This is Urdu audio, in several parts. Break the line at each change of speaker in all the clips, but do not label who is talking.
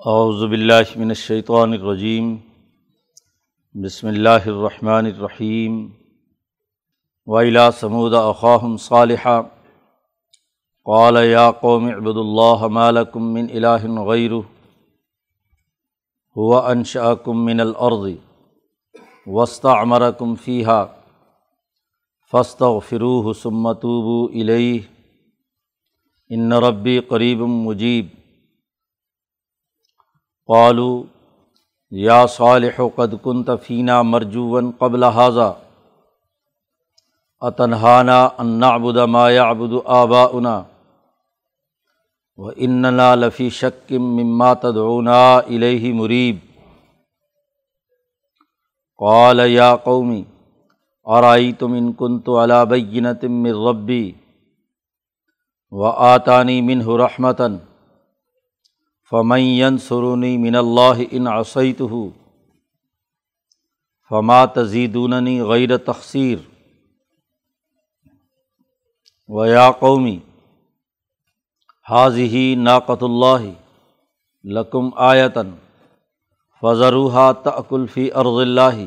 اعوذ باللہ من الشیطان الرجیم، بسم اللہ الرحمن الرحیم ویلا سمود اخاہم صالحہ قال یا قوم عبد اللہ مالکم من الہ غیر هو انشاکم من الارض وسطمرکم فیحہ فاستغفروه ثم توبوا الیہ ان ربی قریب مجیب قالو یا صالح قد کن تفینہ مرجون قبل حاضہ اطنہانہ انعبد ما يعبد آباؤنا۔ و اننا لفی شکم مما تدعونا الیہ مریب قال یا قومی ارائیتم ان کنت علی بینۃ من ربی و آتانی منہ رحمتاً فمین سرونی من اللہ ان عصیت ہو فما تزیدوننی غیر تقصیر و یا قومی حاضی ناقت اللہ لکم آیتن فضروحا تقلفی ارض اللہ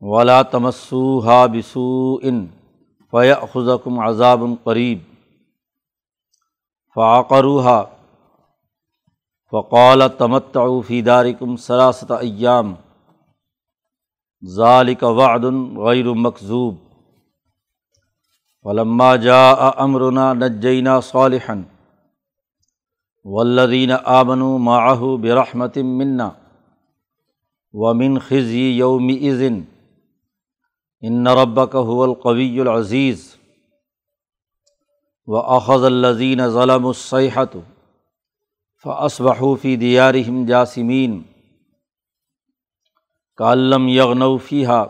ولا تمسوحا بسو ان فیاخذکم عذاب قریب فعقروحا فقال تمتعفی دارکم سراست ایام ذالک وعد غیر مقصوب ولما جا امرنا نجینہ صالحا والذین آمنوا معه برحمت منا ومن خزی یوم اذن ان ربک هو القوی العزیز و اخذ الزین ظلم الصحت فصبحوفی دیارہم جاسمین کالم یغنوفیحہ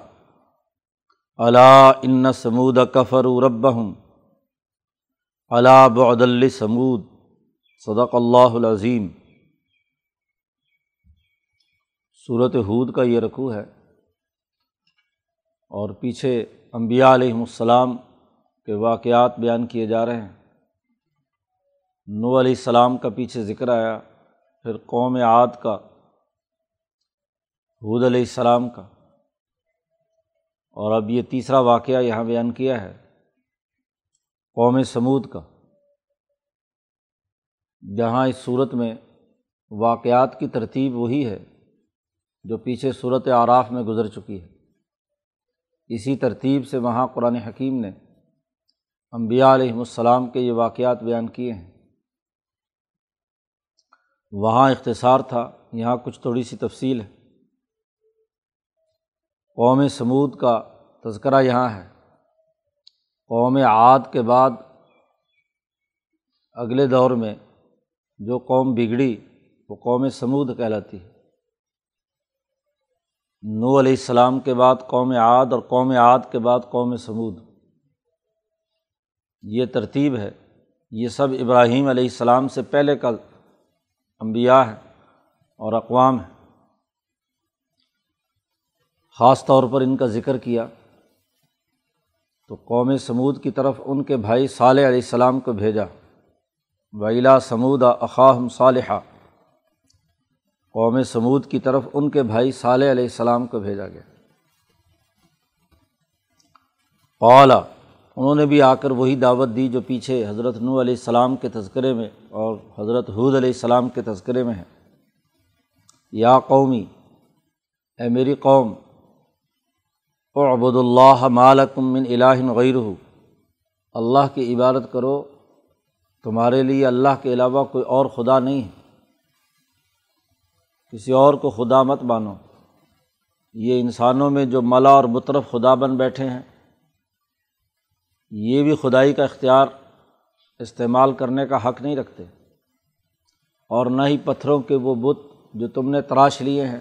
علا ان سمود کفر ربہم علا بعد السمود صدق اللہ العظیم صورت حود کا یہ رقو ہے اور پیچھے امبیا علیہم السلام کے واقعات بیان کیے جا رہے ہیں نو علیہ السلام کا پیچھے ذکر آیا، پھر قوم عاد کا حود علیہ السلام کا۔ اور اب یہ تیسرا واقعہ یہاں بیان کیا ہے، قوم سمود کا۔ جہاں اس صورت میں واقعات کی ترتیب وہی ہے جو پیچھے صورت آراف میں گزر چکی ہے۔ اسی ترتیب سے وہاں قرآن حکیم نے امبیا علیہم السلام کے یہ واقعات بیان کیے ہیں۔ وہاں اختصار تھا، یہاں کچھ تھوڑی سی تفصیل ہے۔ قوم سمود کا تذکرہ یہاں ہے۔ قوم عاد کے بعد اگلے دور میں جو قوم بگڑی، وہ قوم سمود کہلاتی ہے۔ نو علیہ السلام کے بعد قوم عاد اور قوم عاد کے بعد قوم سمود۔ یہ ترتیب ہے۔ یہ سب ابراہیم علیہ السلام سے پہلے کا امبیا ہے اور اقوام ہے۔ خاص طور پر ان کا ذکر کیا تو قوم سمود کی طرف ان کے بھائی صالح علیہ السلام کو بھیجا۔ ویلا سمود اقاہم صالحہ قوم سمود کی طرف ان کے بھائی صالح علیہ السلام کو بھیجا گیا۔ قالا انہوں نے بھی آ کر وہی دعوت دی جو پیچھے حضرت نو علیہ السلام کے تذکرے میں اور حضرت حود علیہ السلام کے تذکرے میں ہے یا قومی، اے میری قوم عبد اللہ مالکم من الہ غیر اللہ کی عبادت کرو، تمہارے لیے اللہ کے علاوہ کوئی اور خدا نہیں ہے۔ کسی اور کو خدا مت مانو۔ یہ انسانوں میں جو ملا اور مطرف خدا بن بیٹھے ہیں یہ بھی خدائی کا اختیار استعمال کرنے کا حق نہیں رکھتے اور نہ ہی پتھروں کے وہ بت جو تم نے تراش لیے ہیں،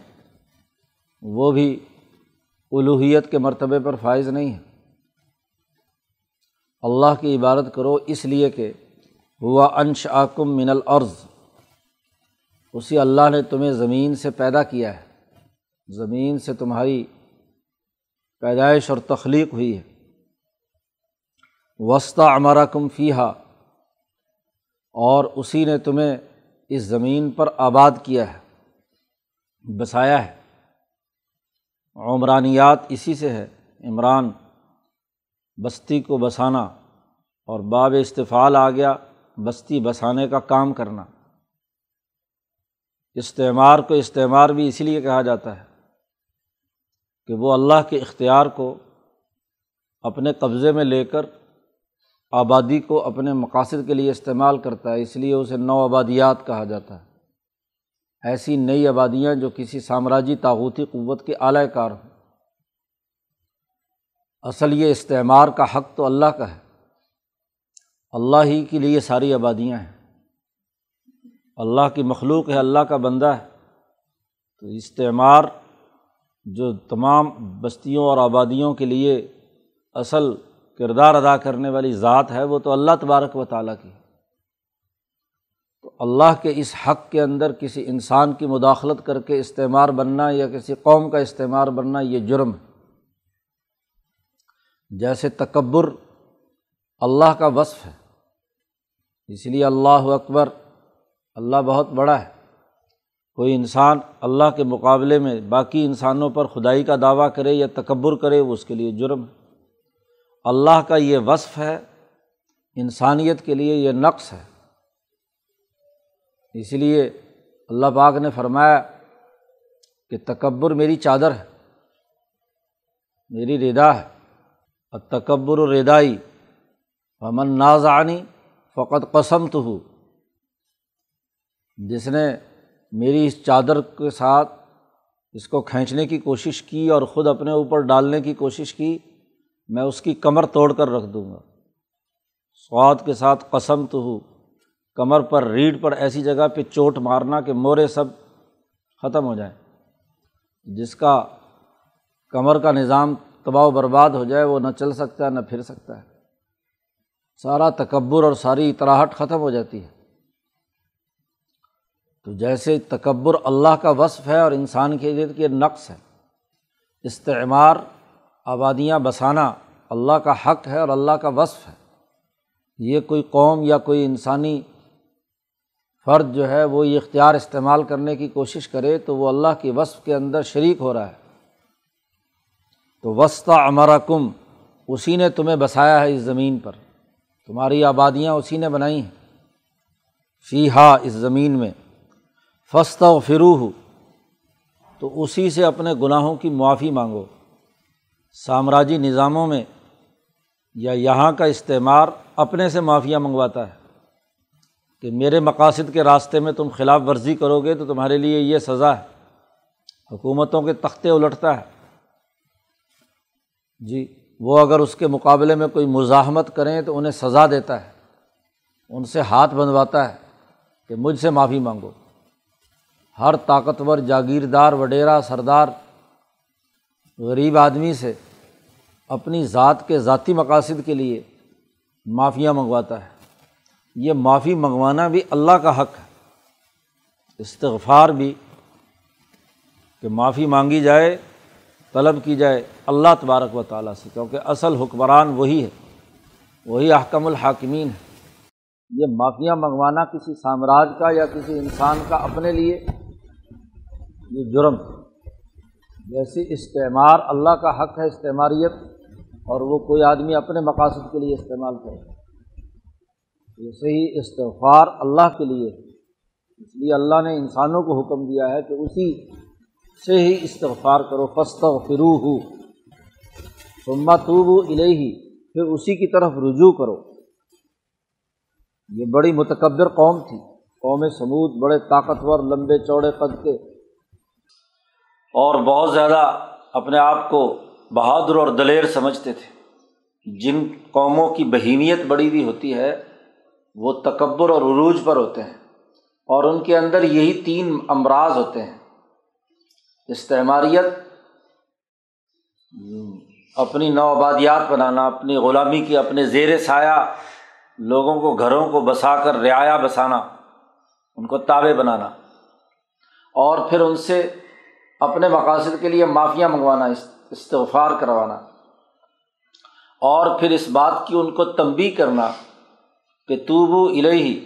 وہ بھی الوحیت کے مرتبے پر فائز نہیں ہے اللہ کی عبادت کرو اس لیے کہ ہوا انش آکم من العرض اسی اللہ نے تمہیں زمین سے پیدا کیا ہے۔ زمین سے تمہاری پیدائش اور تخلیق ہوئی ہے۔ وسطی ہمارا کم اور اسی نے تمہیں اس زمین پر آباد کیا ہے، بسایا ہے۔ عمرانیات اسی سے ہے عمران بستی کو بسانا اور باب استفال آ گیا، بستی بسانے کا کام کرنا۔ استعمار کو استعمار بھی اسی لیے کہا جاتا ہے کہ وہ اللہ کے اختیار کو اپنے قبضے میں لے کر آبادی کو اپنے مقاصد کے لیے استعمال کرتا ہے، اس لیے اسے نو آبادیات کہا جاتا ہے۔ ایسی نئی آبادیاں جو کسی سامراجی تاغوتی قوت کے اعلی کار ہوں۔ اصل یہ استعمار کا حق تو اللہ کا ہے۔ اللہ ہی کے لیے ساری آبادیاں ہیں۔ اللہ کی مخلوق ہے، اللہ کا بندہ ہے۔ تو استعمار جو تمام بستیوں اور آبادیوں کے لیے اصل کردار ادا کرنے والی ذات ہے وہ تو اللہ تبارک و تعالیٰ کی تو اللہ کے اس حق کے اندر کسی انسان کی مداخلت کر کے استعمار بننا یا کسی قوم کا استعمار بننا یہ جرم ہے۔ جیسے تکبر اللہ کا وصف ہے، اس لیے اللہ اکبر اللہ بہت بڑا ہے۔ کوئی انسان اللہ کے مقابلے میں باقی انسانوں پر خدائی کا دعویٰ کرے یا تکبر کرے وہ اس کے لیے جرم ہے۔ اللہ کا یہ وصف ہے، انسانیت کے لیے یہ نقص ہے۔ اس لیے اللہ پاک نے فرمایا کہ تکبر میری چادر ہے، میری ردا ہے۔ اور تکبر و ردائی امن نازانی فقط قسم تو ہو جس نے میری اس چادر کے ساتھ اس کو کھینچنے کی کوشش کی اور خود اپنے اوپر ڈالنے کی کوشش کی میں اس کی کمر توڑ کر رکھ دوں گا۔ سواد کے ساتھ قسم تو ہو کمر پر ریڑھ پر ایسی جگہ پہ چوٹ مارنا کہ مورے سب ختم ہو جائیں۔ جس کا کمر کا نظام تباہ و برباد ہو جائے، وہ نہ چل سکتا ہے نہ پھر سکتا ہے۔ سارا تکبر اور ساری اطراہٹ ختم ہو جاتی ہے۔ تو جیسے تکبر اللہ کا وصف ہے اور انسان کے ارد کے نقص ہے، استعمار آبادیاں بسانا اللہ کا حق ہے اور اللہ کا وصف ہے۔ یہ کوئی قوم یا کوئی انسانی فرد جو ہے وہ یہ اختیار استعمال کرنے کی کوشش کرے تو وہ اللہ کی وصف کے اندر شریک ہو رہا ہے۔ تو وسطہ امرا کم اسی نے تمہیں بسایا ہے اس زمین پر۔ تمہاری آبادیاں اسی نے بنائی ہیں۔ فی ہا اس زمین میں۔ فستا و فرو ہو تو اسی سے اپنے گناہوں کی معافی مانگو۔ سامراجی نظاموں میں یا یہاں کا استعمار اپنے سے معافیہ منگواتا ہے کہ میرے مقاصد کے راستے میں تم خلاف ورزی کرو گے تو تمہارے لیے یہ سزا ہے۔ حکومتوں کے تختے الٹتا ہے۔ جی وہ اگر اس کے مقابلے میں کوئی مزاحمت کریں تو انہیں سزا دیتا ہے۔ ان سے ہاتھ بندھواتا ہے کہ مجھ سے معافی مانگو۔ ہر طاقتور جاگیردار وڈیرا سردار غریب آدمی سے اپنی ذات کے ذاتی مقاصد کے لیے معافیاں منگواتا ہے۔ یہ معافی منگوانا بھی اللہ کا حق ہے۔ استغفار بھی کہ معافی مانگی جائے، طلب کی جائے اللہ تبارک و تعالیٰ سے، کیونکہ اصل حکمران وہی ہے، وہی احکم الحاکمین ہے۔ یہ معافیاں منگوانا کسی سامراج کا یا کسی انسان کا اپنے لیے یہ جرم جیسے استعمار اللہ کا حق ہے استعماریت، اور وہ کوئی آدمی اپنے مقاصد کے لیے استعمال کرے۔ ویسے ہی استغفار اللہ کے لیے۔ اس لیے اللہ نے انسانوں کو حکم دیا ہے کہ اسی سے ہی استغفار کرو فست فرو ہو سما تو الہی پھر اسی کی طرف رجوع کرو۔ یہ بڑی متکبر قوم تھی۔ قوم سمود بڑے طاقتور، لمبے چوڑے قد کے۔ اور بہت زیادہ اپنے آپ کو بہادر اور دلیر سمجھتے تھے۔ جن قوموں کی بہیمیت بڑی بھی ہوتی ہے، وہ تکبر اور عروج پر ہوتے ہیں اور ان کے اندر یہی تین امراض ہوتے ہیں۔ استعماریت، اپنی نو آبادیات بنانا، اپنی غلامی کی، اپنے زیر سایہ لوگوں کو گھروں کو بسا کر رعایا بسانا، ان کو تابے بنانا۔ اور پھر ان سے اپنے مقاصد کے لیے معافیاں منگوانا استغفار کروانا۔ اور پھر اس بات کی ان کو تنبی کرنا کہ تو وہ الہی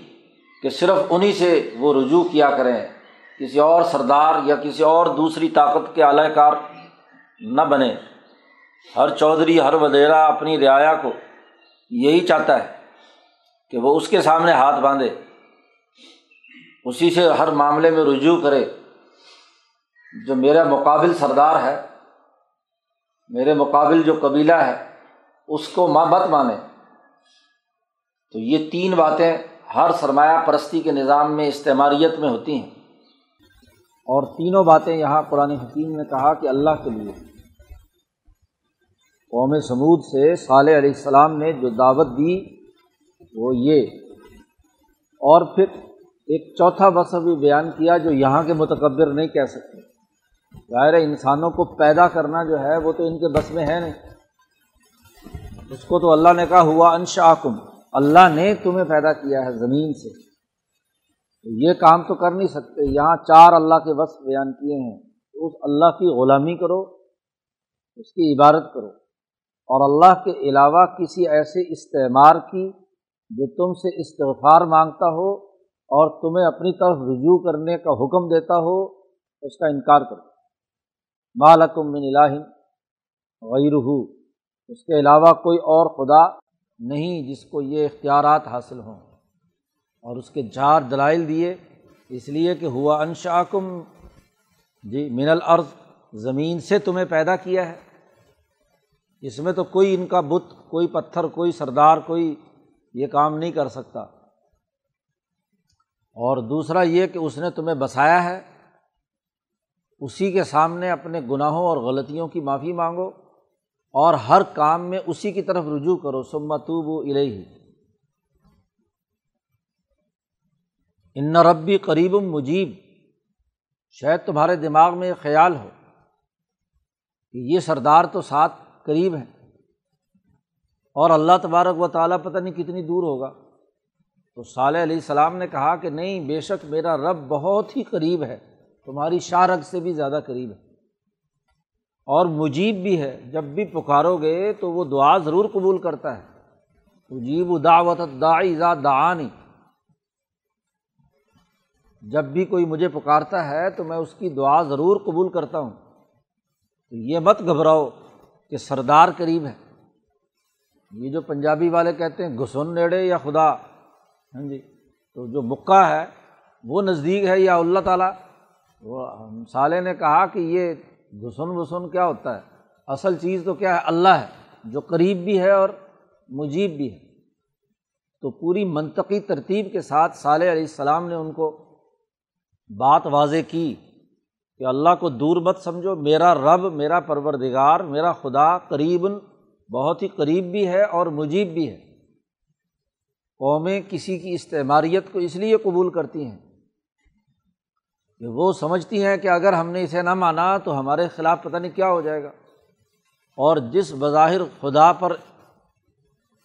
کہ صرف انہیں سے وہ رجوع کیا کریں۔ کسی اور سردار یا کسی اور دوسری طاقت کے اعلی کار نہ بنے ہر چودھری، ہر ودیرا اپنی رعایا کو یہی چاہتا ہے کہ وہ اس کے سامنے ہاتھ باندھے، اسی سے ہر معاملے میں رجوع کرے۔ جو میرا مقابل سردار ہے، میرے مقابل جو قبیلہ ہے، اس کو ماں بت مانے۔ تو یہ تین باتیں ہر سرمایہ پرستی کے نظام میں، استعماریت میں ہوتی ہیں۔ اور تینوں باتیں یہاں قرآن حکیم نے کہا کہ اللہ کے لیے۔ قوم سمود سے صالح علیہ السلام نے جو دعوت دی، وہ یہ۔ اور پھر ایک چوتھا وصف بھی بیان کیا جو یہاں کے متکبر نہیں کہہ سکتے۔ ظاہر انسانوں کو پیدا کرنا جو ہے وہ تو ان کے بس میں ہے نہیں۔ اس کو تو اللہ نے کہا، ہوا انشاکم۔ اللہ نے تمہیں پیدا کیا ہے زمین سے۔ یہ کام تو کر نہیں سکتے۔ یہاں چار اللہ کے وصف بیان کیے ہیں۔ اس اللہ کی غلامی کرو، اس کی عبادت کرو۔ اور اللہ کے علاوہ کسی ایسے استعمار کی جو تم سے استغفار مانگتا ہو اور تمہیں اپنی طرف رجوع کرنے کا حکم دیتا ہو، اس کا انکار کرو۔ بالکم من الہ غیر اس کے علاوہ کوئی اور خدا نہیں جس کو یہ اختیارات حاصل ہوں۔ اور اس کے چار دلائل دیے، اس لیے کہ ہوا انشاکم جی من الارض، زمین سے تمہیں پیدا کیا ہے۔ اس میں تو کوئی ان کا بت، کوئی پتھر، کوئی سردار، کوئی یہ کام نہیں کر سکتا۔ اور دوسرا یہ کہ اس نے تمہیں بسایا ہے۔ اسی کے سامنے اپنے گناہوں اور غلطیوں کی معافی مانگو اور ہر کام میں اسی کی طرف رجوع کرو سمتوب و الہی ان ربی قریب مجیب۔ شاید تمہارے دماغ میں یہ خیال ہو کہ یہ سردار تو ساتھ قریب ہیں۔ اور اللہ تبارک و تعالیٰ پتہ نہیں کتنی دور ہوگا۔ تو صالح علیہ السلام نے کہا کہ نہیں، بے شک میرا رب بہت ہی قریب ہے۔ تمہاری شارک سے بھی زیادہ قریب ہے۔ اور مجیب بھی ہے، جب بھی پکارو گے تو وہ دعا ضرور قبول کرتا ہے۔ مجیب دعوت دا دعانی۔ جب بھی کوئی مجھے پکارتا ہے تو میں اس کی دعا ضرور قبول کرتا ہوں۔ تو یہ مت گھبراؤ کہ سردار قریب ہے۔ یہ جو پنجابی والے کہتے ہیں، گھسن نیڑے یا خدا۔ ہاں جی تو جو مکہ ہے، وہ نزدیک ہے یا اللہ تعالیٰ؟ وہ نے کہا کہ یہ گھسن وسن کیا ہوتا ہے؟ اصل چیز تو کیا ہے؟ اللہ ہے، جو قریب بھی ہے اور مجیب بھی ہے۔ تو پوری منطقی ترتیب کے ساتھ صالح علیہ السلام نے ان کو بات واضح کی کہ اللہ کو دور مت سمجھو، میرا رب، میرا پروردگار، میرا خدا قریب بہت ہی قریب بھی ہے اور مجیب بھی ہے۔ قومیں کسی کی استعماریت کو اس لیے قبول کرتی ہیں کہ وہ سمجھتی ہیں کہ اگر ہم نے اسے نہ مانا تو ہمارے خلاف پتہ نہیں کیا ہو جائے گا۔ اور جس بظاہر خدا پر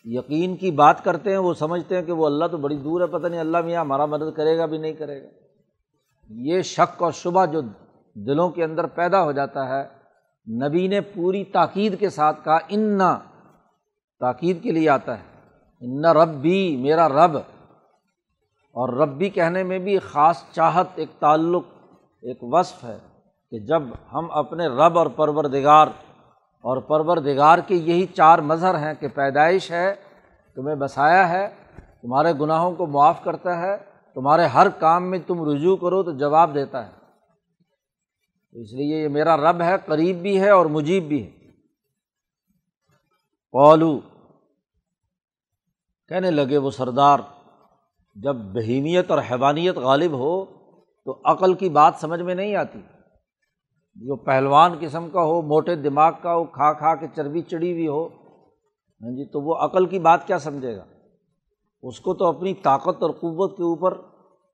یقین کی بات کرتے ہیں، وہ سمجھتے ہیں کہ وہ اللہ تو بڑی دور ہے، پتہ نہیں اللہ میاں ہمارا مدد کرے گا بھی نہیں کرے گا۔ یہ شک اور شبہ جو دلوں کے اندر پیدا ہو جاتا ہے، نبی نے پوری تاکید کے ساتھ کہا، انا تاکید کے لیے آتا ہے۔ ان رب بھی میرا رب۔ اور ربی کہنے میں بھی خاص چاہت، ایک تعلق، ایک وصف ہے کہ جب ہم اپنے رب اور پرور دگار اور پرور دگار کے یہی چار مظہر ہیں کہ پیدائش ہے، تمہیں بسایا ہے، تمہارے گناہوں کو معاف کرتا ہے، تمہارے ہر کام میں تم رجوع کرو تو جواب دیتا ہے۔ اس لیے یہ میرا رب ہے، قریب بھی ہے اور مجیب بھی ہے۔ پولو کہنے لگے وہ سردار جب بہیمیت اور حیوانیت غالب ہو تو عقل کی بات سمجھ میں نہیں آتی۔ جو پہلوان قسم کا ہو، موٹے دماغ کا ہو، کھا کھا کے چربی چڑھی ہوئی ہو ہاں جی تو وہ عقل کی بات کیا سمجھے گا؟ اس کو تو اپنی طاقت اور قوت کے اوپر،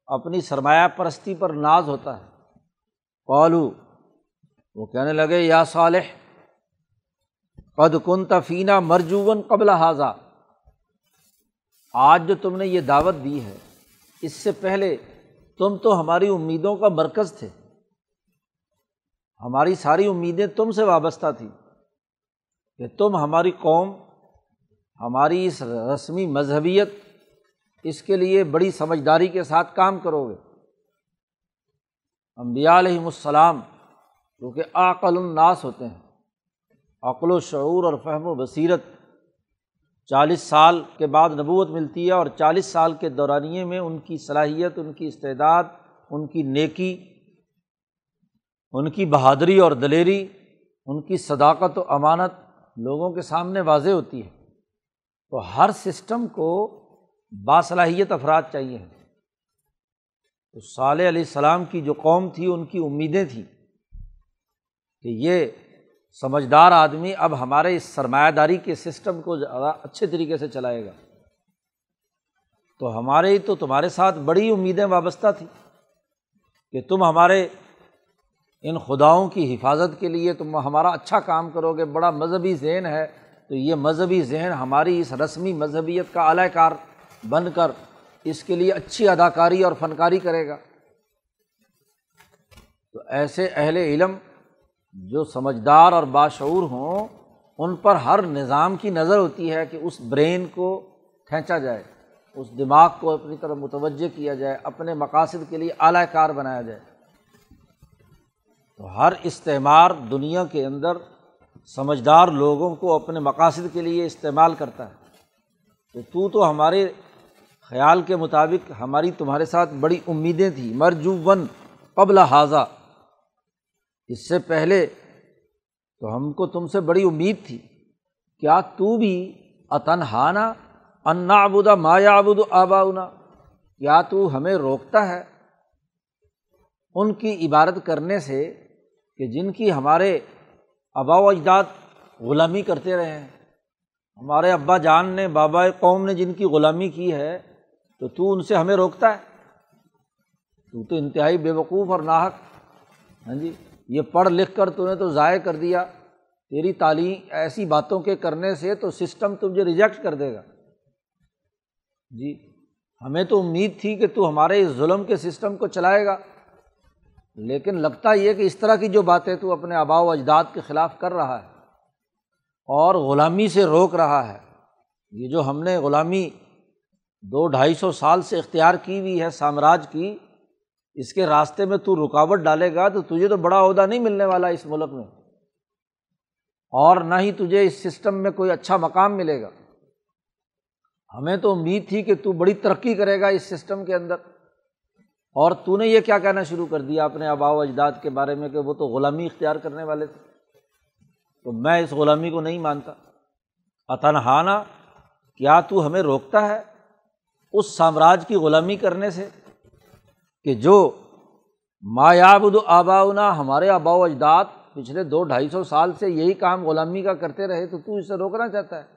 اپنی سرمایہ پرستی پر ناز ہوتا ہے۔ پالو وہ کہنے لگے، یا صالح، قد کن تفینہ مرجون قبل حاضہ آج جو تم نے یہ دعوت دی ہے، اس سے پہلے تم تو ہماری امیدوں کا مرکز تھے۔ ہماری ساری امیدیں تم سے وابستہ تھیں۔ کہ تم ہماری قوم، ہماری اس رسمی مذہبیت، اس کے لیے بڑی سمجھداری کے ساتھ کام کرو گے۔ امبیا علیہم السلام کیونکہ عقل الناس ہوتے ہیں، عقل و شعور اور فہم و بصیرت چالیس سال کے بعد نبوت ملتی ہے اور چالیس سال کے دورانیے میں ان کی صلاحیت، ان کی استعداد، ان کی نیکی، ان کی بہادری اور دلیری، ان کی صداقت و امانت لوگوں کے سامنے واضح ہوتی ہے۔ تو ہر سسٹم کو باصلاحیت افراد چاہیے۔ تو صالح علیہ السلام کی جو قوم تھی، ان کی امیدیں تھیں کہ یہ سمجھدار آدمی اب ہمارے اس سرمایہ داری کے سسٹم کو زیادہ اچھے طریقے سے چلائے گا۔ تو ہمارے تو تمہارے ساتھ بڑی امیدیں وابستہ تھیں کہ تم ہمارے ان خداؤں کی حفاظت کے لیے تم ہمارا اچھا کام کرو گے، بڑا مذہبی ذہن ہے۔ تو یہ مذہبی ذہن ہماری اس رسمی مذہبیت کا اعلی کار بن کر اس کے لیے اچھی اداکاری اور فنکاری کرے گا۔ تو ایسے اہل علم جو سمجھدار اور باشعور ہوں، ان پر ہر نظام کی نظر ہوتی ہے کہ اس برین کو کھینچا جائے، اس دماغ کو اپنی طرف متوجہ کیا جائے، اپنے مقاصد کے لیے اعلی کار بنایا جائے۔ تو ہر استعمار دنیا کے اندر سمجھدار لوگوں کو اپنے مقاصد کے لیے استعمال کرتا ہے۔ تو تو تو ہمارے خیال کے مطابق ہماری تمہارے ساتھ بڑی امیدیں تھیں۔ مرجو ون قبل حاضہ اس سے پہلے تو ہم کو تم سے بڑی امید تھی، کیا تو بھی اتنہانہ انا ابودا مایا ابود آباؤنا؟ کیا تو ہمیں روکتا ہے؟ ان کی عبادت کرنے سے کہ جن کی ہمارے آبا و اجداد غلامی کرتے رہے ہیں۔ ہمارے ابا جان نے، بابا قوم نے جن کی غلامی کی ہے، تو تو ان سے ہمیں روکتا ہے۔ تو تو انتہائی بے وقوف اور ناحک ہاں جی؟ یہ پڑھ لکھ کر تو نے تو ضائع کر دیا۔ تیری تعلیم ایسی باتوں کے کرنے سے تو سسٹم تجھے ریجیکٹ کر دے گا۔ جی ہمیں تو امید تھی کہ تو ہمارے اس ظلم کے سسٹم کو چلائے گا۔ لیکن لگتا یہ کہ اس طرح کی جو باتیں تو اپنے آبا و اجداد کے خلاف کر رہا ہے اور غلامی سے روک رہا ہے۔ یہ جو ہم نے غلامی دو ڈھائی سو سال سے اختیار کی ہوئی ہے، سامراج کی اس کے راستے میں تو رکاوٹ ڈالے گا تو تجھے تو بڑا عہدہ نہیں ملنے والا اس ملک میں۔ اور نہ ہی تجھے اس سسٹم میں کوئی اچھا مقام ملے گا۔ ہمیں تو امید تھی کہ تو بڑی ترقی کرے گا اس سسٹم کے اندر۔ اور تو نے یہ کیا کہنا شروع کر دیا اپنے آبا و اجداد کے بارے میں کہ وہ تو غلامی اختیار کرنے والے تھے۔ تو میں اس غلامی کو نہیں مانتا۔ اتنہانہ کیا تو ہمیں روکتا ہے اس سامراج کی غلامی کرنے سے؟ کہ جو مایاب آباؤنا، ہمارے آبا و اجداد پچھلے دو ڈھائی سو سال سے یہی کام غلامی کا کرتے رہے تو تو اسے روکنا چاہتا ہے۔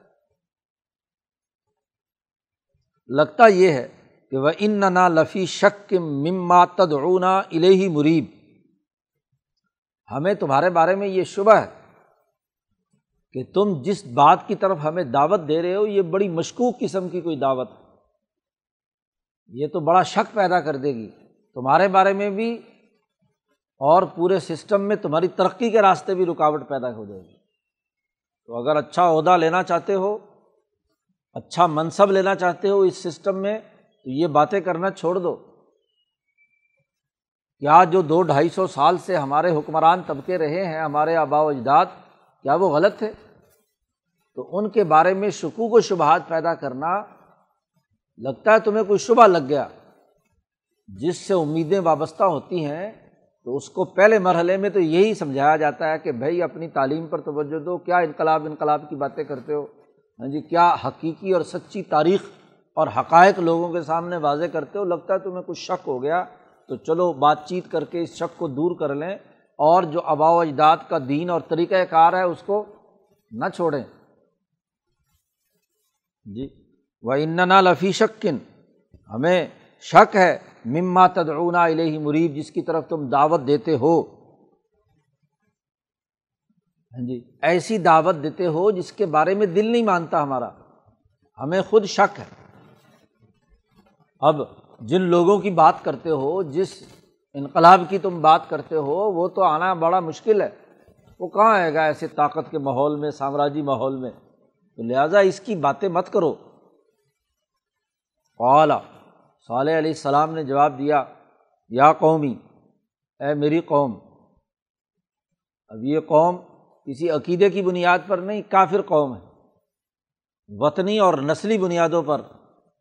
لگتا یہ ہے کہ وہ ان نا لفی شک مما تدعونا الہی مریب ہمیں تمہارے بارے میں یہ شبہ ہے کہ تم جس بات کی طرف ہمیں دعوت دے رہے ہو، یہ بڑی مشکوک قسم کی کوئی دعوت ہے۔ یہ تو بڑا شک پیدا کر دے گی۔ تمہارے بارے میں بھی اور پورے سسٹم میں تمہاری ترقی کے راستے بھی رکاوٹ پیدا ہو جائے گی۔ تو اگر اچھا عہدہ لینا چاہتے ہو اچھا منصب لینا چاہتے ہو اس سسٹم میں، تو یہ باتیں کرنا چھوڑ دو۔ کیا جو دو ڈھائی سو سال سے ہمارے حکمران طبقے رہے ہیں، ہمارے آبا و اجداد، کیا وہ غلط تھے تو ان کے بارے میں شکوک و شبہات پیدا کرنا، لگتا ہے تمہیں کوئی شبہ لگ گیا۔ جس سے امیدیں وابستہ ہوتی ہیں، تو اس کو پہلے مرحلے میں تو یہی سمجھایا جاتا ہے کہ بھائی اپنی تعلیم پر توجہ دو، کیا انقلاب انقلاب کی باتیں کرتے ہو؟ ہاں جی کیا حقیقی اور سچی تاریخ اور حقائق لوگوں کے سامنے واضح کرتے ہو؟ لگتا ہے تمہیں کچھ شک ہو گیا، تو چلو بات چیت کر کے اس شک کو دور کر لیں اور جو آبا و اجداد کا دین اور طریقۂ کار ہے، اس کو نہ چھوڑیں۔ جی وہ اننا لفی شکن ہمیں شک ہے مما تدعونا الہی مریب جس کی طرف تم دعوت دیتے ہو۔ ہاں جی ایسی دعوت دیتے ہو جس کے بارے میں دل نہیں مانتا ہمارا۔ ہمیں خود شک ہے۔ اب جن لوگوں کی بات کرتے ہو، جس انقلاب کی تم بات کرتے ہو، وہ تو آنا بڑا مشکل ہے۔ وہ کہاں آئے گا ایسے طاقت کے ماحول میں، سامراجی ماحول میں؟ تو لہٰذا اس کی باتیں مت کرو۔ اعلیٰ صالح علیہ السلام نے جواب دیا، یا قومی، اے میری قوم۔ اب یہ قوم کسی عقیدے کی بنیاد پر نہیں، کافر قوم ہے۔ وطنی اور نسلی بنیادوں پر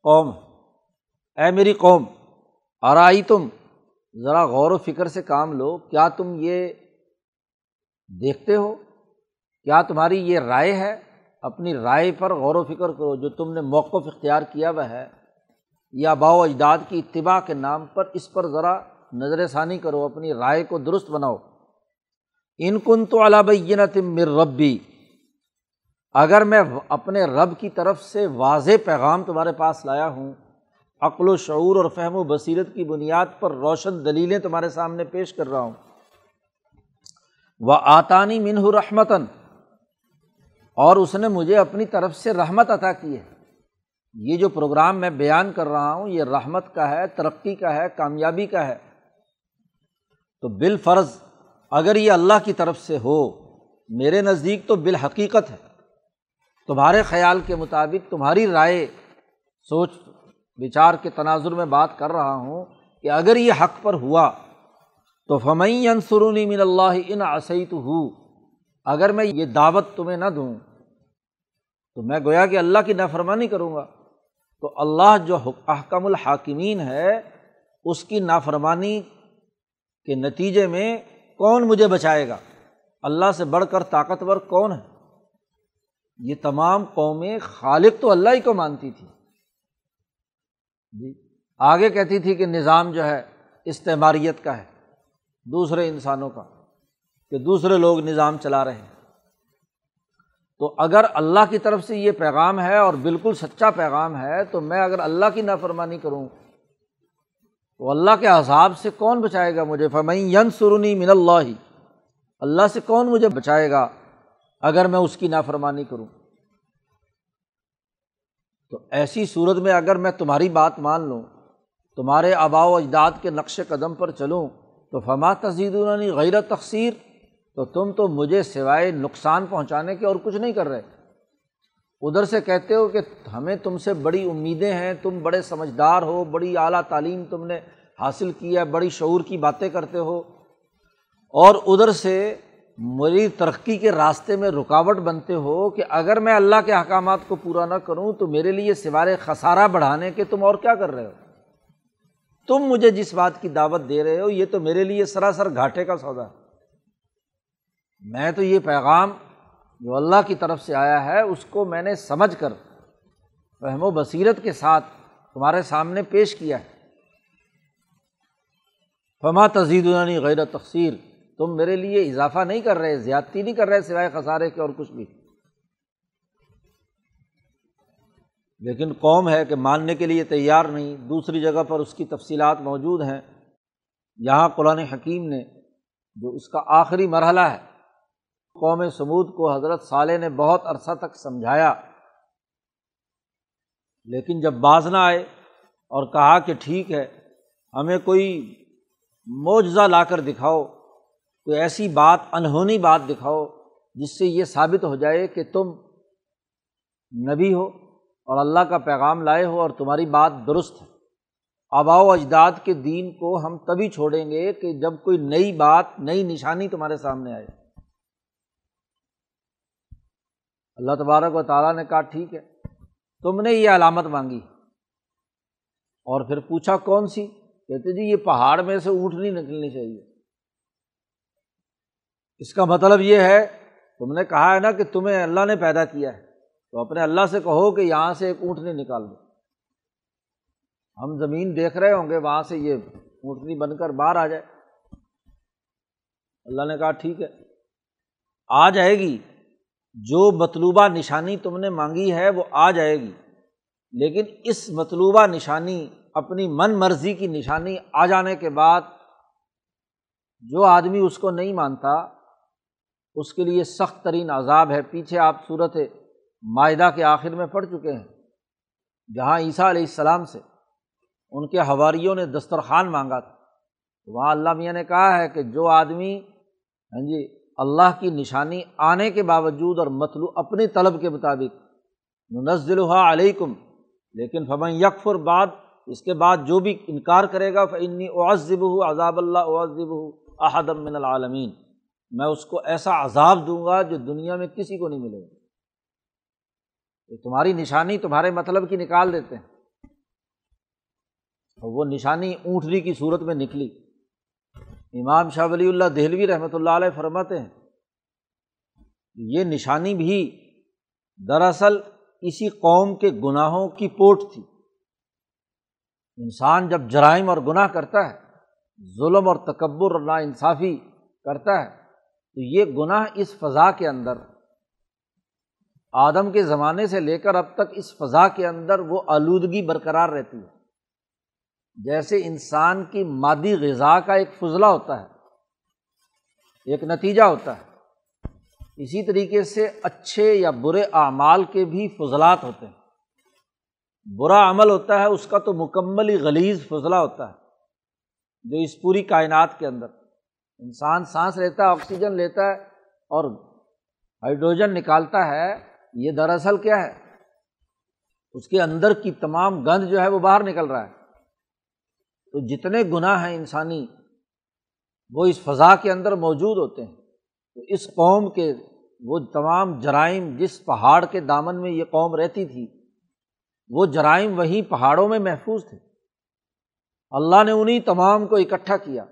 قوم ہے۔ اے میری قوم آرائی تم؟ ذرا غور و فکر سے کام لو، کیا تم یہ دیکھتے ہو؟ کیا تمہاری یہ رائے ہے؟ اپنی رائے پر غور و فکر کرو، جو تم نے موقف اختیار کیا ہوا ہے۔ یا باؤ اجداد کی اتباع کے نام پر اس پر ذرا نظر ثانی کرو، اپنی رائے کو درست بناؤ۔ ان کن تو علابین تم مر ربی، اگر میں اپنے رب کی طرف سے واضح پیغام تمہارے پاس لایا ہوں، عقل و شعور اور فہم و بصیرت کی بنیاد پر روشن دلیلیں تمہارے سامنے پیش کر رہا ہوں۔ وہ آتانی منہ رحمتاً، اور اس نے مجھے اپنی طرف سے رحمت عطا کی ہے۔ یہ جو پروگرام میں بیان کر رہا ہوں، یہ رحمت کا ہے، ترقی کا ہے، کامیابی کا ہے۔ تو بالفرض اگر یہ اللہ کی طرف سے ہو، میرے نزدیک تو بالحقیقت ہے۔ تمہارے خیال کے مطابق تمہاری رائے، سوچ بچار کے تناظر میں بات کر رہا ہوں کہ اگر یہ حق پر ہوا تو فمئی انسرونی من اللہ ان عصیت ہو اگر میں یہ دعوت تمہیں نہ دوں تو میں گویا کہ اللہ کی نافرمانی کروں گا۔ تو اللہ جو احکم الحاکمین ہے، اس کی نافرمانی کے نتیجے میں کون مجھے بچائے گا؟ اللہ سے بڑھ کر طاقتور کون ہے؟ یہ تمام قومیں خالق تو اللہ ہی کو مانتی تھی۔ جی آگے کہتی تھی کہ نظام جو ہے، استعماریت کا ہے، دوسرے انسانوں کا، کہ دوسرے لوگ نظام چلا رہے ہیں۔ تو اگر اللہ کی طرف سے یہ پیغام ہے اور بالکل سچا پیغام ہے، تو میں اگر اللہ کی نافرمانی کروں، تو اللہ کے عذاب سے کون بچائے گا مجھے؟ فمئی ین سرنی من اللہ ہی اللہ سے کون مجھے بچائے گا اگر میں اس کی نافرمانی کروں؟ تو ایسی صورت میں اگر میں تمہاری بات مان لوں، تمہارے آبا و اجداد کے نقش قدم پر چلوں، تو فما تزید غیر تقسیر تو تم تو مجھے سوائے نقصان پہنچانے کے اور کچھ نہیں کر رہے۔ ادھر سے کہتے ہو کہ ہمیں تم سے بڑی امیدیں ہیں، تم بڑے سمجھدار ہو، بڑی اعلیٰ تعلیم تم نے حاصل کی ہے، بڑی شعور کی باتیں کرتے ہو۔ اور ادھر سے میری ترقی کے راستے میں رکاوٹ بنتے ہو کہ اگر میں اللہ کے احکامات کو پورا نہ کروں تو میرے لیے سوارے خسارہ بڑھانے کے تم اور کیا کر رہے ہو؟ تم مجھے جس بات کی دعوت دے رہے ہو، یہ تو میرے لیے سراسر گھاٹے کا سودا ہے۔ میں تو یہ پیغام جو اللہ کی طرف سے آیا ہے، اس کو میں نے سمجھ کر فہم و بصیرت کے ساتھ تمہارے سامنے پیش کیا ہے۔ فما تزید غیر تقسیر تم میرے لیے اضافہ نہیں کر رہے، زیادتی نہیں کر رہے سوائے خسارے کے اور کچھ بھی۔ لیکن قوم ہے کہ ماننے کے لیے تیار نہیں، دوسری جگہ پر اس کی تفصیلات موجود ہیں۔ یہاں قرآن حکیم نے جو اس کا آخری مرحلہ ہے قوم سمود کو حضرت صالح نے بہت عرصہ تک سمجھایا۔ لیکن جب باز نہ آئے اور کہا کہ ٹھیک ہے، ہمیں کوئی معجزہ لا کر دکھاؤ، کوئی ایسی بات، انہونی بات دکھاؤ جس سے یہ ثابت ہو جائے کہ تم نبی ہو اور اللہ کا پیغام لائے ہو اور تمہاری بات درست ہے۔ آبا و اجداد کے دین کو ہم تبھی چھوڑیں گے کہ جب کوئی نئی بات، نئی نشانی تمہارے سامنے آئے۔ اللہ تبارک و تعالیٰ نے کہا، ٹھیک ہے، تم نے یہ علامت مانگی۔ اور پھر پوچھا، کون سی؟ کہتے جی یہ پہاڑ میں سے اونٹ نہیں نکلنی چاہیے۔ اس کا مطلب یہ ہے، تم نے کہا ہے نا کہ تمہیں اللہ نے پیدا کیا ہے۔ تو اپنے اللہ سے کہو کہ یہاں سے ایک اونٹنی نکال دو۔ ہم زمین دیکھ رہے ہوں گے، وہاں سے یہ اونٹنی بن کر باہر آ جائے۔ اللہ نے کہا، ٹھیک ہے، آ جائے گی۔ جو مطلوبہ نشانی تم نے مانگی ہے وہ آ جائے گی۔ لیکن اس مطلوبہ نشانی، اپنی من مرضی کی نشانی آ جانے کے بعد جو آدمی اس کو نہیں مانتا، اس کے لیے سخت ترین عذاب ہے۔ پیچھے آپ صورت معاہدہ کے آخر میں پڑھ چکے ہیں۔ جہاں عیسیٰ علیہ السلام سے ان کے حواریوں نے دسترخوان مانگا تھا۔ وہاں اللہ میاں نے کہا ہے کہ جو آدمی ہاں جی اللہ کی نشانی آنے کے باوجود اور مطلوب اپنی طلب کے مطابق۔ منزل علیکم، لیکن فمن یکفر بعد، اس کے بعد جو بھی انکار کرے گا فنی اوزب ہو عذاب اللہ اوزب ہو احدم من العالمین۔ میں اس کو ایسا عذاب دوں گا جو دنیا میں کسی کو نہیں ملے گا۔ تمہاری نشانی تمہارے مطلب کی نکال دیتے ہیں۔ اور وہ نشانی اونٹنی کی صورت میں نکلی۔ امام شاہ ولی اللہ دہلوی رحمۃ اللہ علیہ فرماتے ہیں یہ نشانی بھی دراصل اسی قوم کے گناہوں کی پوٹ تھی۔ انسان جب جرائم اور گناہ کرتا ہے، ظلم اور تکبر اور نا انصافی کرتا ہے، تو یہ گناہ اس فضا کے اندر، آدم کے زمانے سے لے کر اب تک اس فضا کے اندر وہ آلودگی برقرار رہتی ہے۔ جیسے انسان کی مادی غذا کا ایک فضلہ ہوتا ہے، ایک نتیجہ ہوتا ہے، اسی طریقے سے اچھے یا برے اعمال کے بھی فضلات ہوتے ہیں۔ برا عمل ہوتا ہے، اس کا تو مکمل ہی غلیظ فضلہ ہوتا ہے، جو اس پوری کائنات کے اندر۔ انسان سانس لیتا ہے، آکسیجن لیتا ہے اور ہائیڈروجن نکالتا ہے، یہ دراصل کیا ہے؟ اس کے اندر کی تمام گند جو ہے وہ باہر نکل رہا ہے۔ تو جتنے گناہ ہیں انسانی، وہ اس فضا کے اندر موجود ہوتے ہیں۔ تو اس قوم کے وہ تمام جرائم، جس پہاڑ کے دامن میں یہ قوم رہتی تھی، وہ جرائم وہیں پہاڑوں میں محفوظ تھے۔ اللہ نے انہیں تمام کو اکٹھا کیا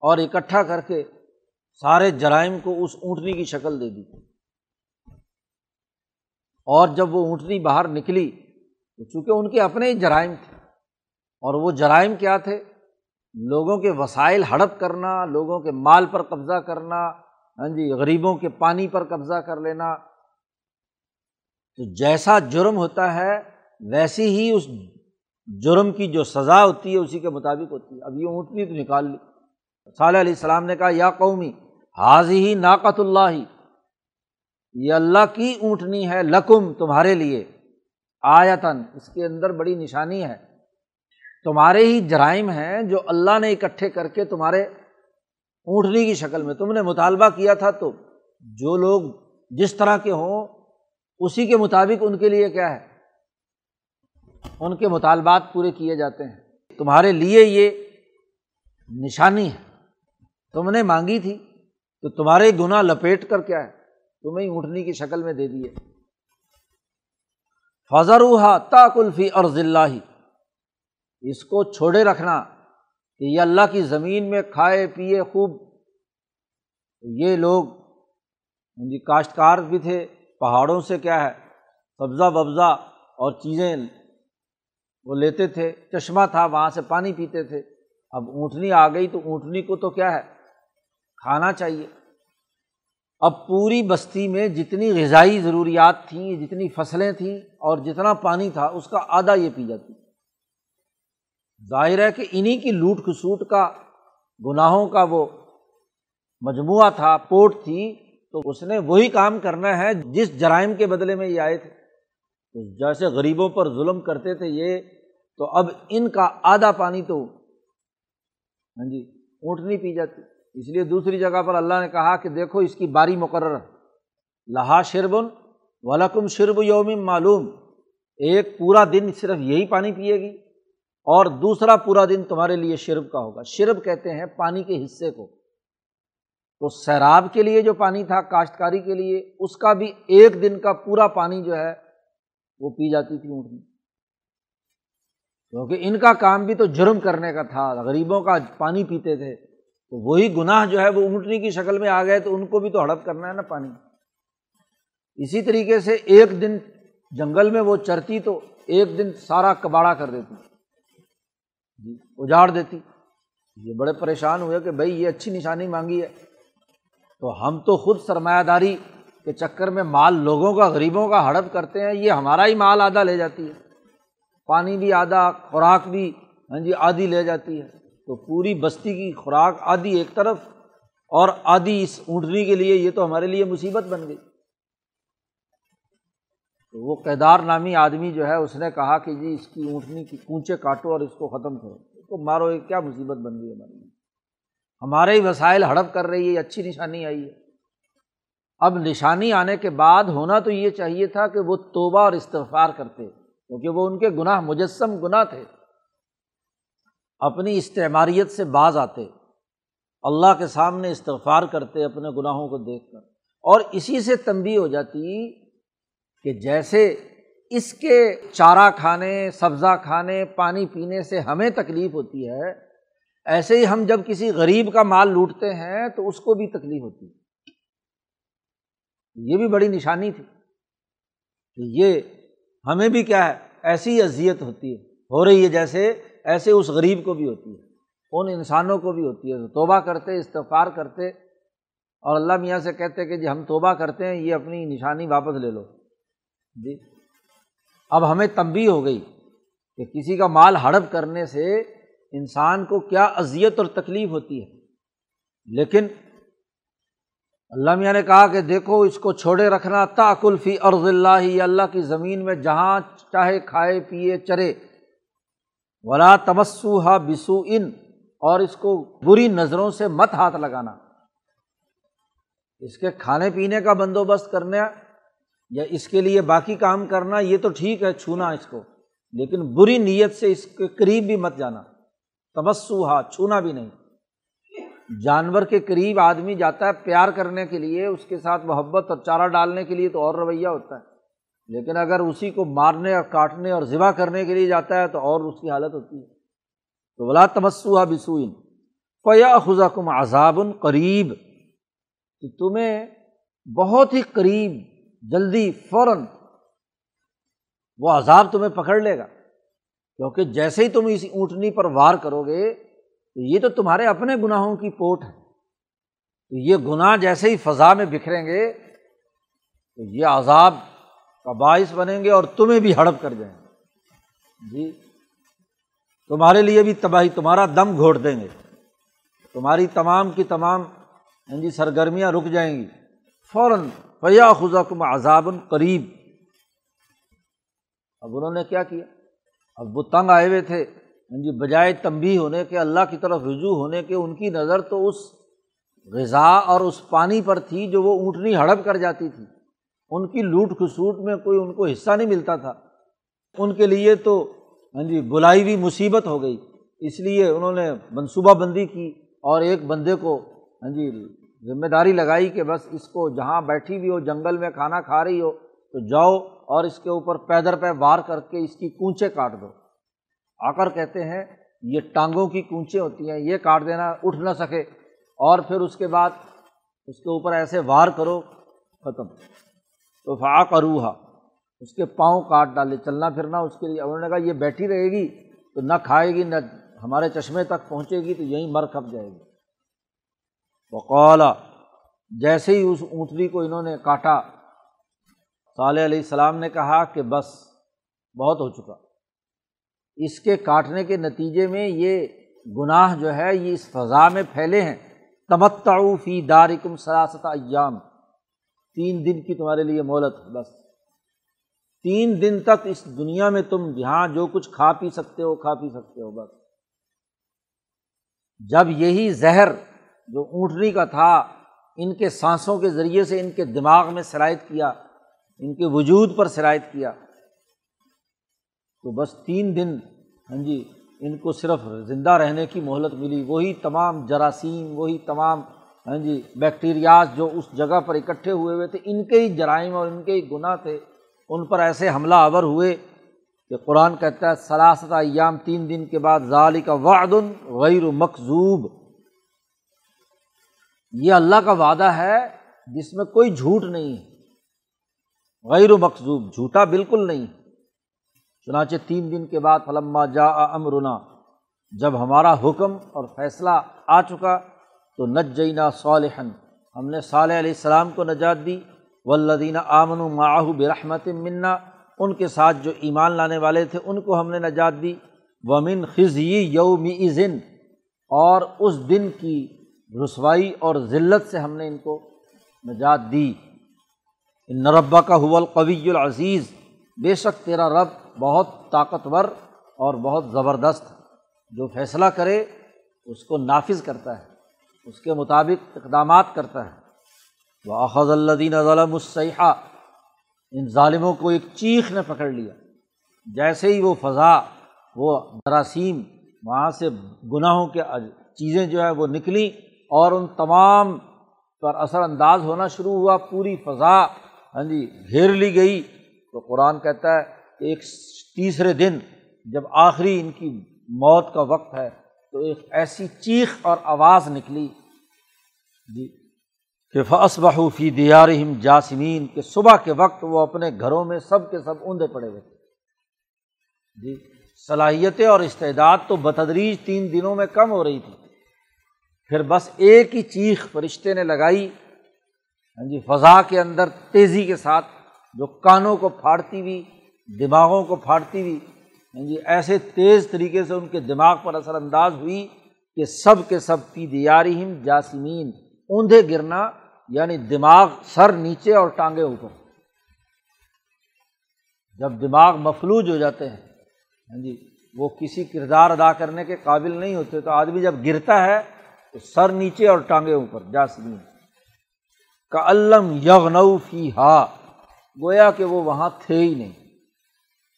اور اکٹھا کر کے سارے جرائم کو اس اونٹنی کی شکل دے دی۔ اور جب وہ اونٹنی باہر نکلی، تو چونکہ ان کے اپنے ہی جرائم تھے اور وہ جرائم کیا تھے؟ لوگوں کے وسائل ہڑپ کرنا، لوگوں کے مال پر قبضہ کرنا ہاں جی غریبوں کے پانی پر قبضہ کر لینا۔ تو جیسا جرم ہوتا ہے، ویسی ہی اس جرم کی جو سزا ہوتی ہے، اسی کے مطابق ہوتی ہے۔ اب یہ اونٹنی تو نکال لی۔ صالح علیہ السلام نے کہا، یا قومی حاضی ہی ناقت اللہ ہی یہ اللہ کی اونٹنی ہے لکم تمہارے لیے آیتن اس کے اندر بڑی نشانی ہے۔ تمہارے ہی جرائم ہیں جو اللہ نے اکٹھے کر کے تمہارے اونٹنی کی شکل میں۔ تم نے مطالبہ کیا تھا تو جو لوگ جس طرح کے ہوں، اسی کے مطابق ان کے لیے کیا ہے؟ ان کے مطالبات پورے کیے جاتے ہیں۔ تمہارے لیے یہ نشانی ہے۔ تم نے مانگی تھی تو تمہارے گناہ لپیٹ کر کیا ہے؟ تمہیں اونٹنی کی شکل میں دے دیے۔ فضر تا کلفی اور ضلع ہی اس کو چھوڑے رکھنا کہ یہ اللہ کی زمین میں کھائے پیے خوب۔ یہ لوگ ہاں جی کاشتکار بھی تھے۔ پہاڑوں سے کیا ہے سبزہ وبزہ اور چیزیں وہ لیتے تھے۔ چشمہ تھا، وہاں سے پانی پیتے تھے۔ اب اونٹنی آ گئی تو اونٹنی کو تو کیا ہے، کھانا چاہیے۔ اب پوری بستی میں جتنی غذائی ضروریات تھیں، جتنی فصلیں تھیں اور جتنا پانی تھا، اس کا آدھا یہ پی جاتی۔ ظاہر ہے کہ انہیں کی لوٹ کھسوٹ کا گناہوں کا وہ مجموعہ تھا، پوٹ تھی، تو اس نے وہی کام کرنا ہے جس جرائم کے بدلے میں یہ آئے تھے۔ جیسے غریبوں پر ظلم کرتے تھے یہ، تو اب ان کا آدھا پانی تو ہاں جی اونٹ نہیں پی جاتی۔ اس لیے دوسری جگہ پر اللہ نے کہا کہ دیکھو اس کی باری مقرر لہا شربن ولکم شرب یوم معلوم۔ ایک پورا دن صرف یہی پانی پیے گی۔ اور دوسرا پورا دن تمہارے لیے شرب کا ہوگا۔ شرب کہتے ہیں پانی کے حصے کو۔ تو سیراب کے لیے جو پانی تھا، کاشتکاری کے لیے، اس کا بھی ایک دن کا پورا پانی جو ہے، وہ پی جاتی تھی اونٹنی۔ کیونکہ ان کا کام بھی تو جرم کرنے کا تھا، غریبوں کا پانی پیتے تھے۔ تو وہی گناہ جو ہے، وہ اونٹنی کی شکل میں آ گئے، تو ان کو بھی تو ہڑپ کرنا ہے نا پانی۔ اسی طریقے سے ایک دن جنگل میں وہ چرتی تو ایک دن سارا کباڑا کر دیتی۔ اجاڑ دیتی۔ یہ بڑے پریشان ہوئے کہ بھائی یہ اچھی نشانی مانگی ہے۔ تو ہم تو خود سرمایہ داری کے چکر میں مال لوگوں کا، غریبوں کا ہڑپ کرتے ہیں۔ یہ ہمارا ہی مال آدھا لے جاتی ہے۔ پانی بھی آدھا، خوراک بھی ہاں جی آدھی لے جاتی ہے۔ تو پوری بستی کی خوراک آدھی ایک طرف اور آدھی اس اونٹنی کے لیے، یہ تو ہمارے لیے مصیبت بن گئی۔ تو وہ کیدار نامی آدمی جو ہے، اس نے کہا کہ جی اس کی اونٹنی کی کونچے کاٹو اور اس کو ختم کرو۔ اس کو مارو، یہ کیا مصیبت بن گئی ہمارے لیے ہمارے ہی وسائل ہڑپ کر رہی ہے اچھی نشانی آئی ہے۔ اب نشانی آنے کے بعد ہونا تو یہ چاہیے تھا کہ وہ توبہ اور استفار کرتے، کیونکہ وہ ان کے گناہ مجسم گناہ تھے۔ اپنی استعماریت سے باز آتے۔ اللہ کے سامنے استغفار کرتے، اپنے گناہوں کو دیکھ کر۔ اور اسی سے تنبی ہو جاتی کہ جیسے اس کے چارہ کھانے، سبزہ کھانے، پانی پینے سے ہمیں تکلیف ہوتی ہے، ایسے ہی ہم جب کسی غریب کا مال لوٹتے ہیں تو اس کو بھی تکلیف ہوتی ہے۔ یہ بھی بڑی نشانی تھی کہ یہ ہمیں بھی کیا ہے، ایسی اذیت ہوتی ہے، ہو رہی ہے جیسے ایسے اس غریب کو بھی ہوتی ہے، ان انسانوں کو بھی ہوتی ہے۔ تو توبہ کرتے استفار کرتے اور اللہ میاں سے کہتے کہ جی ہم توبہ کرتے ہیں، یہ اپنی نشانی واپس لے لو۔ جی۔ اب ہمیں تنبی ہو گئی کہ کسی کا مال ہڑپ کرنے سے انسان کو کیا اذیت اور تکلیف ہوتی ہے۔ لیکن اللہ میاں نے کہا کہ دیکھو، اس کو چھوڑے رکھنا فی ارض اللہ اللہ کی زمین میں جہاں چاہے کھائے، پیے، چرے۔ ولا تمسو ہا بسو ان اور اس کو بری نظروں سے مت ہاتھ لگانا۔ اس کے کھانے پینے کا بندوبست کرنا یا اس کے لیے باقی کام کرنا، یہ تو ٹھیک ہے چھونا اس کو، لیکن بری نیت سے اس کے قریب بھی مت جانا۔ تمسو ہا، چھونا بھی نہیں۔ جانور کے قریب آدمی جاتا ہے پیار کرنے کے لیے، اس کے ساتھ محبت اور چارہ ڈالنے کے لیے تو اور رویہ ہوتا ہے۔ لیکن اگر اسی کو مارنے اور کاٹنے اور ذبح کرنے کے لیے جاتا ہے تو اور اس کی حالت ہوتی ہے۔ تو بلا تمسو بسوئن فیا خزا کم عذاب قریب۔ کہ تمہیں بہت ہی قریب جلدی فوراً وہ عذاب تمہیں پکڑ لے گا۔ کیونکہ جیسے ہی تم اس اونٹنی پر وار کرو گے، تو یہ تو تمہارے اپنے گناہوں کی پوٹ ہے۔ تو یہ گناہ جیسے ہی فضا میں بکھریں گے، تو یہ عذاب کا باعث بنیں گے اور تمہیں بھی ہڑپ کر جائیں گے۔ جی تمہارے لیے بھی تباہی، تمہارا دم گھوٹ دیں گے۔ تمہاری تمام کی تمام ہاں جی سرگرمیاں رک جائیں گی۔ فوراً فیا خزا کم عذاب قریب اب انہوں نے کیا کیا؟ اب وہ تنگ آئے ہوئے تھے۔ جی بجائے تمبی ہونے کے، اللہ کی طرف رجوع ہونے کے، ان کی نظر تو اس غذا اور اس پانی پر تھی جو وہ اونٹنی ہڑپ کر جاتی تھی۔ ان کی لوٹ کھسوٹ میں کوئی ان کو حصہ نہیں ملتا تھا۔ ان کے لیے تو ہاں جی بلائی ہوئی مصیبت ہو گئی۔ اس لیے انہوں نے منصوبہ بندی کی اور ایک بندے کو ہاں جی ذمہ داری لگائی کہ بس اس کو جہاں بیٹھی ہوئی ہو، جنگل میں کھانا کھا رہی ہو، تو جاؤ اور اس کے اوپر پیدر پہ وار کر کے اس کی کونچے کاٹ دو۔ آ کر کہتے ہیں، یہ ٹانگوں کی کونچیں ہوتی ہیں، یہ کاٹ دینا اٹھ نہ سکے۔ اور پھر اس کے بعد اس کے اوپر ایسے وار کرو، ختم۔ تو فا کروہا اس کے پاؤں کاٹ ڈالے چلنا پھرنا اس کے لیے۔ انہوں نے کہا، یہ بیٹھی رہے گی تو نہ کھائے گی، نہ ہمارے چشمے تک پہنچے گی تو یہیں مر کھپ جائے گی۔ وقالا جیسے ہی اس اونٹنی کو انہوں نے کاٹا، صالح علیہ السلام نے کہا کہ بس، بہت ہو چکا۔ اس کے کاٹنے کے نتیجے میں یہ گناہ جو ہے، یہ اس فضا میں پھیلے ہیں۔ تمتعو فی دارکم سراست ایام۔ تین دن کی تمہارے لیے مہلت، بس۔ تین دن تک اس دنیا میں تم جہاں جو کچھ کھا پی سکتے ہو، کھا پی سکتے ہو، بس۔ جب یہی زہر جو اونٹنی کا تھا، ان کے سانسوں کے ذریعے سے ان کے دماغ میں شرائط کیا، ان کے وجود پر شرائط کیا۔ تو بس تین دن ہاں جی ان کو صرف زندہ رہنے کی مہلت ملی۔ وہی تمام جراثیم، وہی تمام ہاں جی بیکٹیریاز جو اس جگہ پر اکٹھے ہوئے ہوئے تھے، ان کے ہی جرائم اور ان کے ہی گناہ تھے۔ ان پر ایسے حملہ آور ہوئے کہ قرآن کہتا ہے، سلاست ایام تین دن کے بعد ظالی کا وعدن غیر مقزوب یہ اللہ کا وعدہ ہے جس میں کوئی جھوٹ نہیں ہے۔ غیر مقصوب جھوٹا بالکل نہیں۔ چنانچہ تین دن کے بعد فلما جا امرنا، جب ہمارا حکم اور فیصلہ آ چکا تو نج جینا صالحن ہم نے صالح علیہ السلام کو نجات دی۔ ولدین آمن و معاہو برحمت منا، ان کے ساتھ جو ایمان لانے والے تھے، ان کو ہم نے نجات دی۔ ومن خزی یوم ذن اور اس دن کی رسوائی اور ذلت سے ہم نے ان کو نجات دی۔ ان نربا کا حول قوی العزیز۔ بے شک تیرا رب بہت طاقتور اور بہت زبردست جو فیصلہ کرے، اس کو نافذ کرتا ہے۔ اس کے مطابق اقدامات کرتا ہے۔ وہ احض الدین ظلم الصحیحہ ان ظالموں کو ایک چیخ نے پکڑ لیا۔ جیسے ہی وہ فضا، وہ جراثیم وہاں سے گناہوں کے چیزیں جو ہے وہ نکلیں۔ اور ان تمام پر اثر انداز ہونا شروع ہوا، پوری فضا ہاں جی گھیر لی گئی۔ تو قرآن کہتا ہے کہ ایک تیسرے دن جب آخری ان کی موت کا وقت ہے، تو ایک ایسی چیخ اور آواز نکلی۔ جی کہ فص بحوفی دیارہم جاسمین کہ صبح کے وقت وہ اپنے گھروں میں سب کے سب اوندے پڑے ہوئے۔ تھے جی صلاحیتیں اور استعداد تو بتدریج تین دنوں میں کم ہو رہی تھی۔ پھر بس ایک ہی چیخ فرشتے نے لگائی ہاں جی فضا کے اندر تیزی کے ساتھ جو کانوں کو پھاڑتی ہوئی، دماغوں کو پھاڑتی ہوئی ہاں جی ایسے تیز طریقے سے ان کے دماغ پر اثر انداز ہوئی کہ سب کے سب پی دیارہم جاسمین، اوندھے گرنا یعنی دماغ سر نیچے اور ٹانگے اوپر۔ جب دماغ مفلوج ہو جاتے ہیں ہاں جی وہ کسی کردار ادا کرنے کے قابل نہیں ہوتے، تو آدمی جب گرتا ہے تو سر نیچے اور ٹانگے اوپر جاسمین کا علم یغنو فی ہا گویا کہ وہ وہاں تھے ہی نہیں۔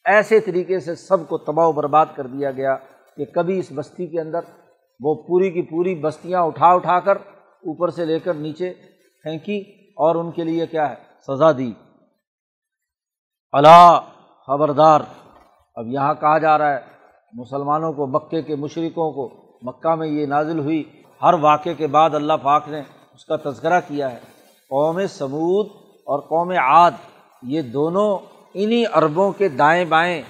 ایسے طریقے سے سب کو تباہ و برباد کر دیا گیا کہ کبھی اس بستی کے اندر وہ پوری کی پوری بستیاں اٹھا اٹھا کر اوپر سے لے کر نیچے پھینکی اور ان کے لیے کیا ہے؟ سزا دی۔ اللہ خبردار، اب یہاں کہا جا رہا ہے، مسلمانوں کو، مکے کے مشرقوں کو مکہ میں یہ نازل ہوئی۔ ہر واقعے کے بعد اللہ پاک نے اس کا تذکرہ کیا ہے۔ قوم سمود اور قوم عاد، یہ دونوں انہیں عربوں کے دائیں بائیں،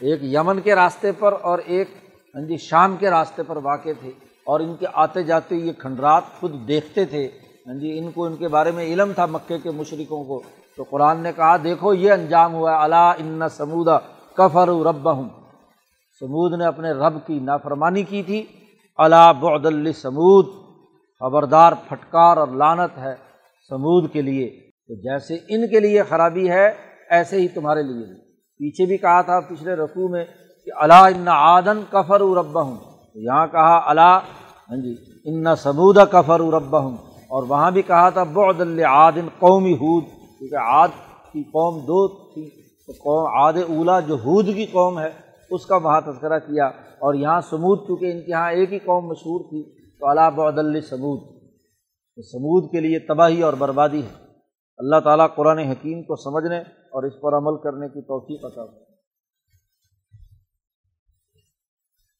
ایک یمن کے راستے پر اور ایک ہاں جی شام کے راستے پر واقع تھے۔ اور ان کے آتے جاتے یہ کھنڈرات خود دیکھتے تھے۔ ہاں جی ان کو ان کے بارے میں علم تھا مکے کے مشرقوں کو۔ تو قرآن نے کہا، دیکھو یہ انجام ہوا ہے۔ اللہ ان سمودا کفر رب ہوں سمود نے اپنے رب کی نافرمانی کی تھی۔ اللہ بعد سمود خبردار پھٹکار اور لانت ہے سمود کے لیے۔ تو جیسے ان کے لیے خرابی ہے، ایسے ہی تمہارے لیے بھی۔ پیچھے بھی کہا تھا پچھلے رقوع میں کہ اللہ ان آدن کفر رب ہوں یہاں کہا اللہ ہاں جی ان سمود کفر رب ہوں اور وہاں بھی کہا تھا بعد عادن قومی ہود، کیونکہ عاد کی قوم دو تھی۔ تو قوم عاد اولا جو ہود کی قوم ہے، اس کا وہاں تذکرہ کیا۔ اور یہاں سمود کیونکہ ان کے یہاں ایک ہی قوم مشہور تھی، تو علا بعد سمود سمود کے لیے تباہی اور بربادی ہے۔ اللہ تعالیٰ قرآن حکیم کو سمجھنے اور اس پر عمل کرنے کی توفیق عطا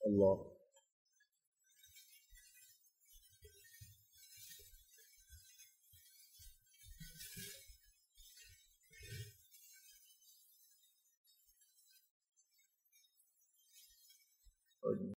اللہ۔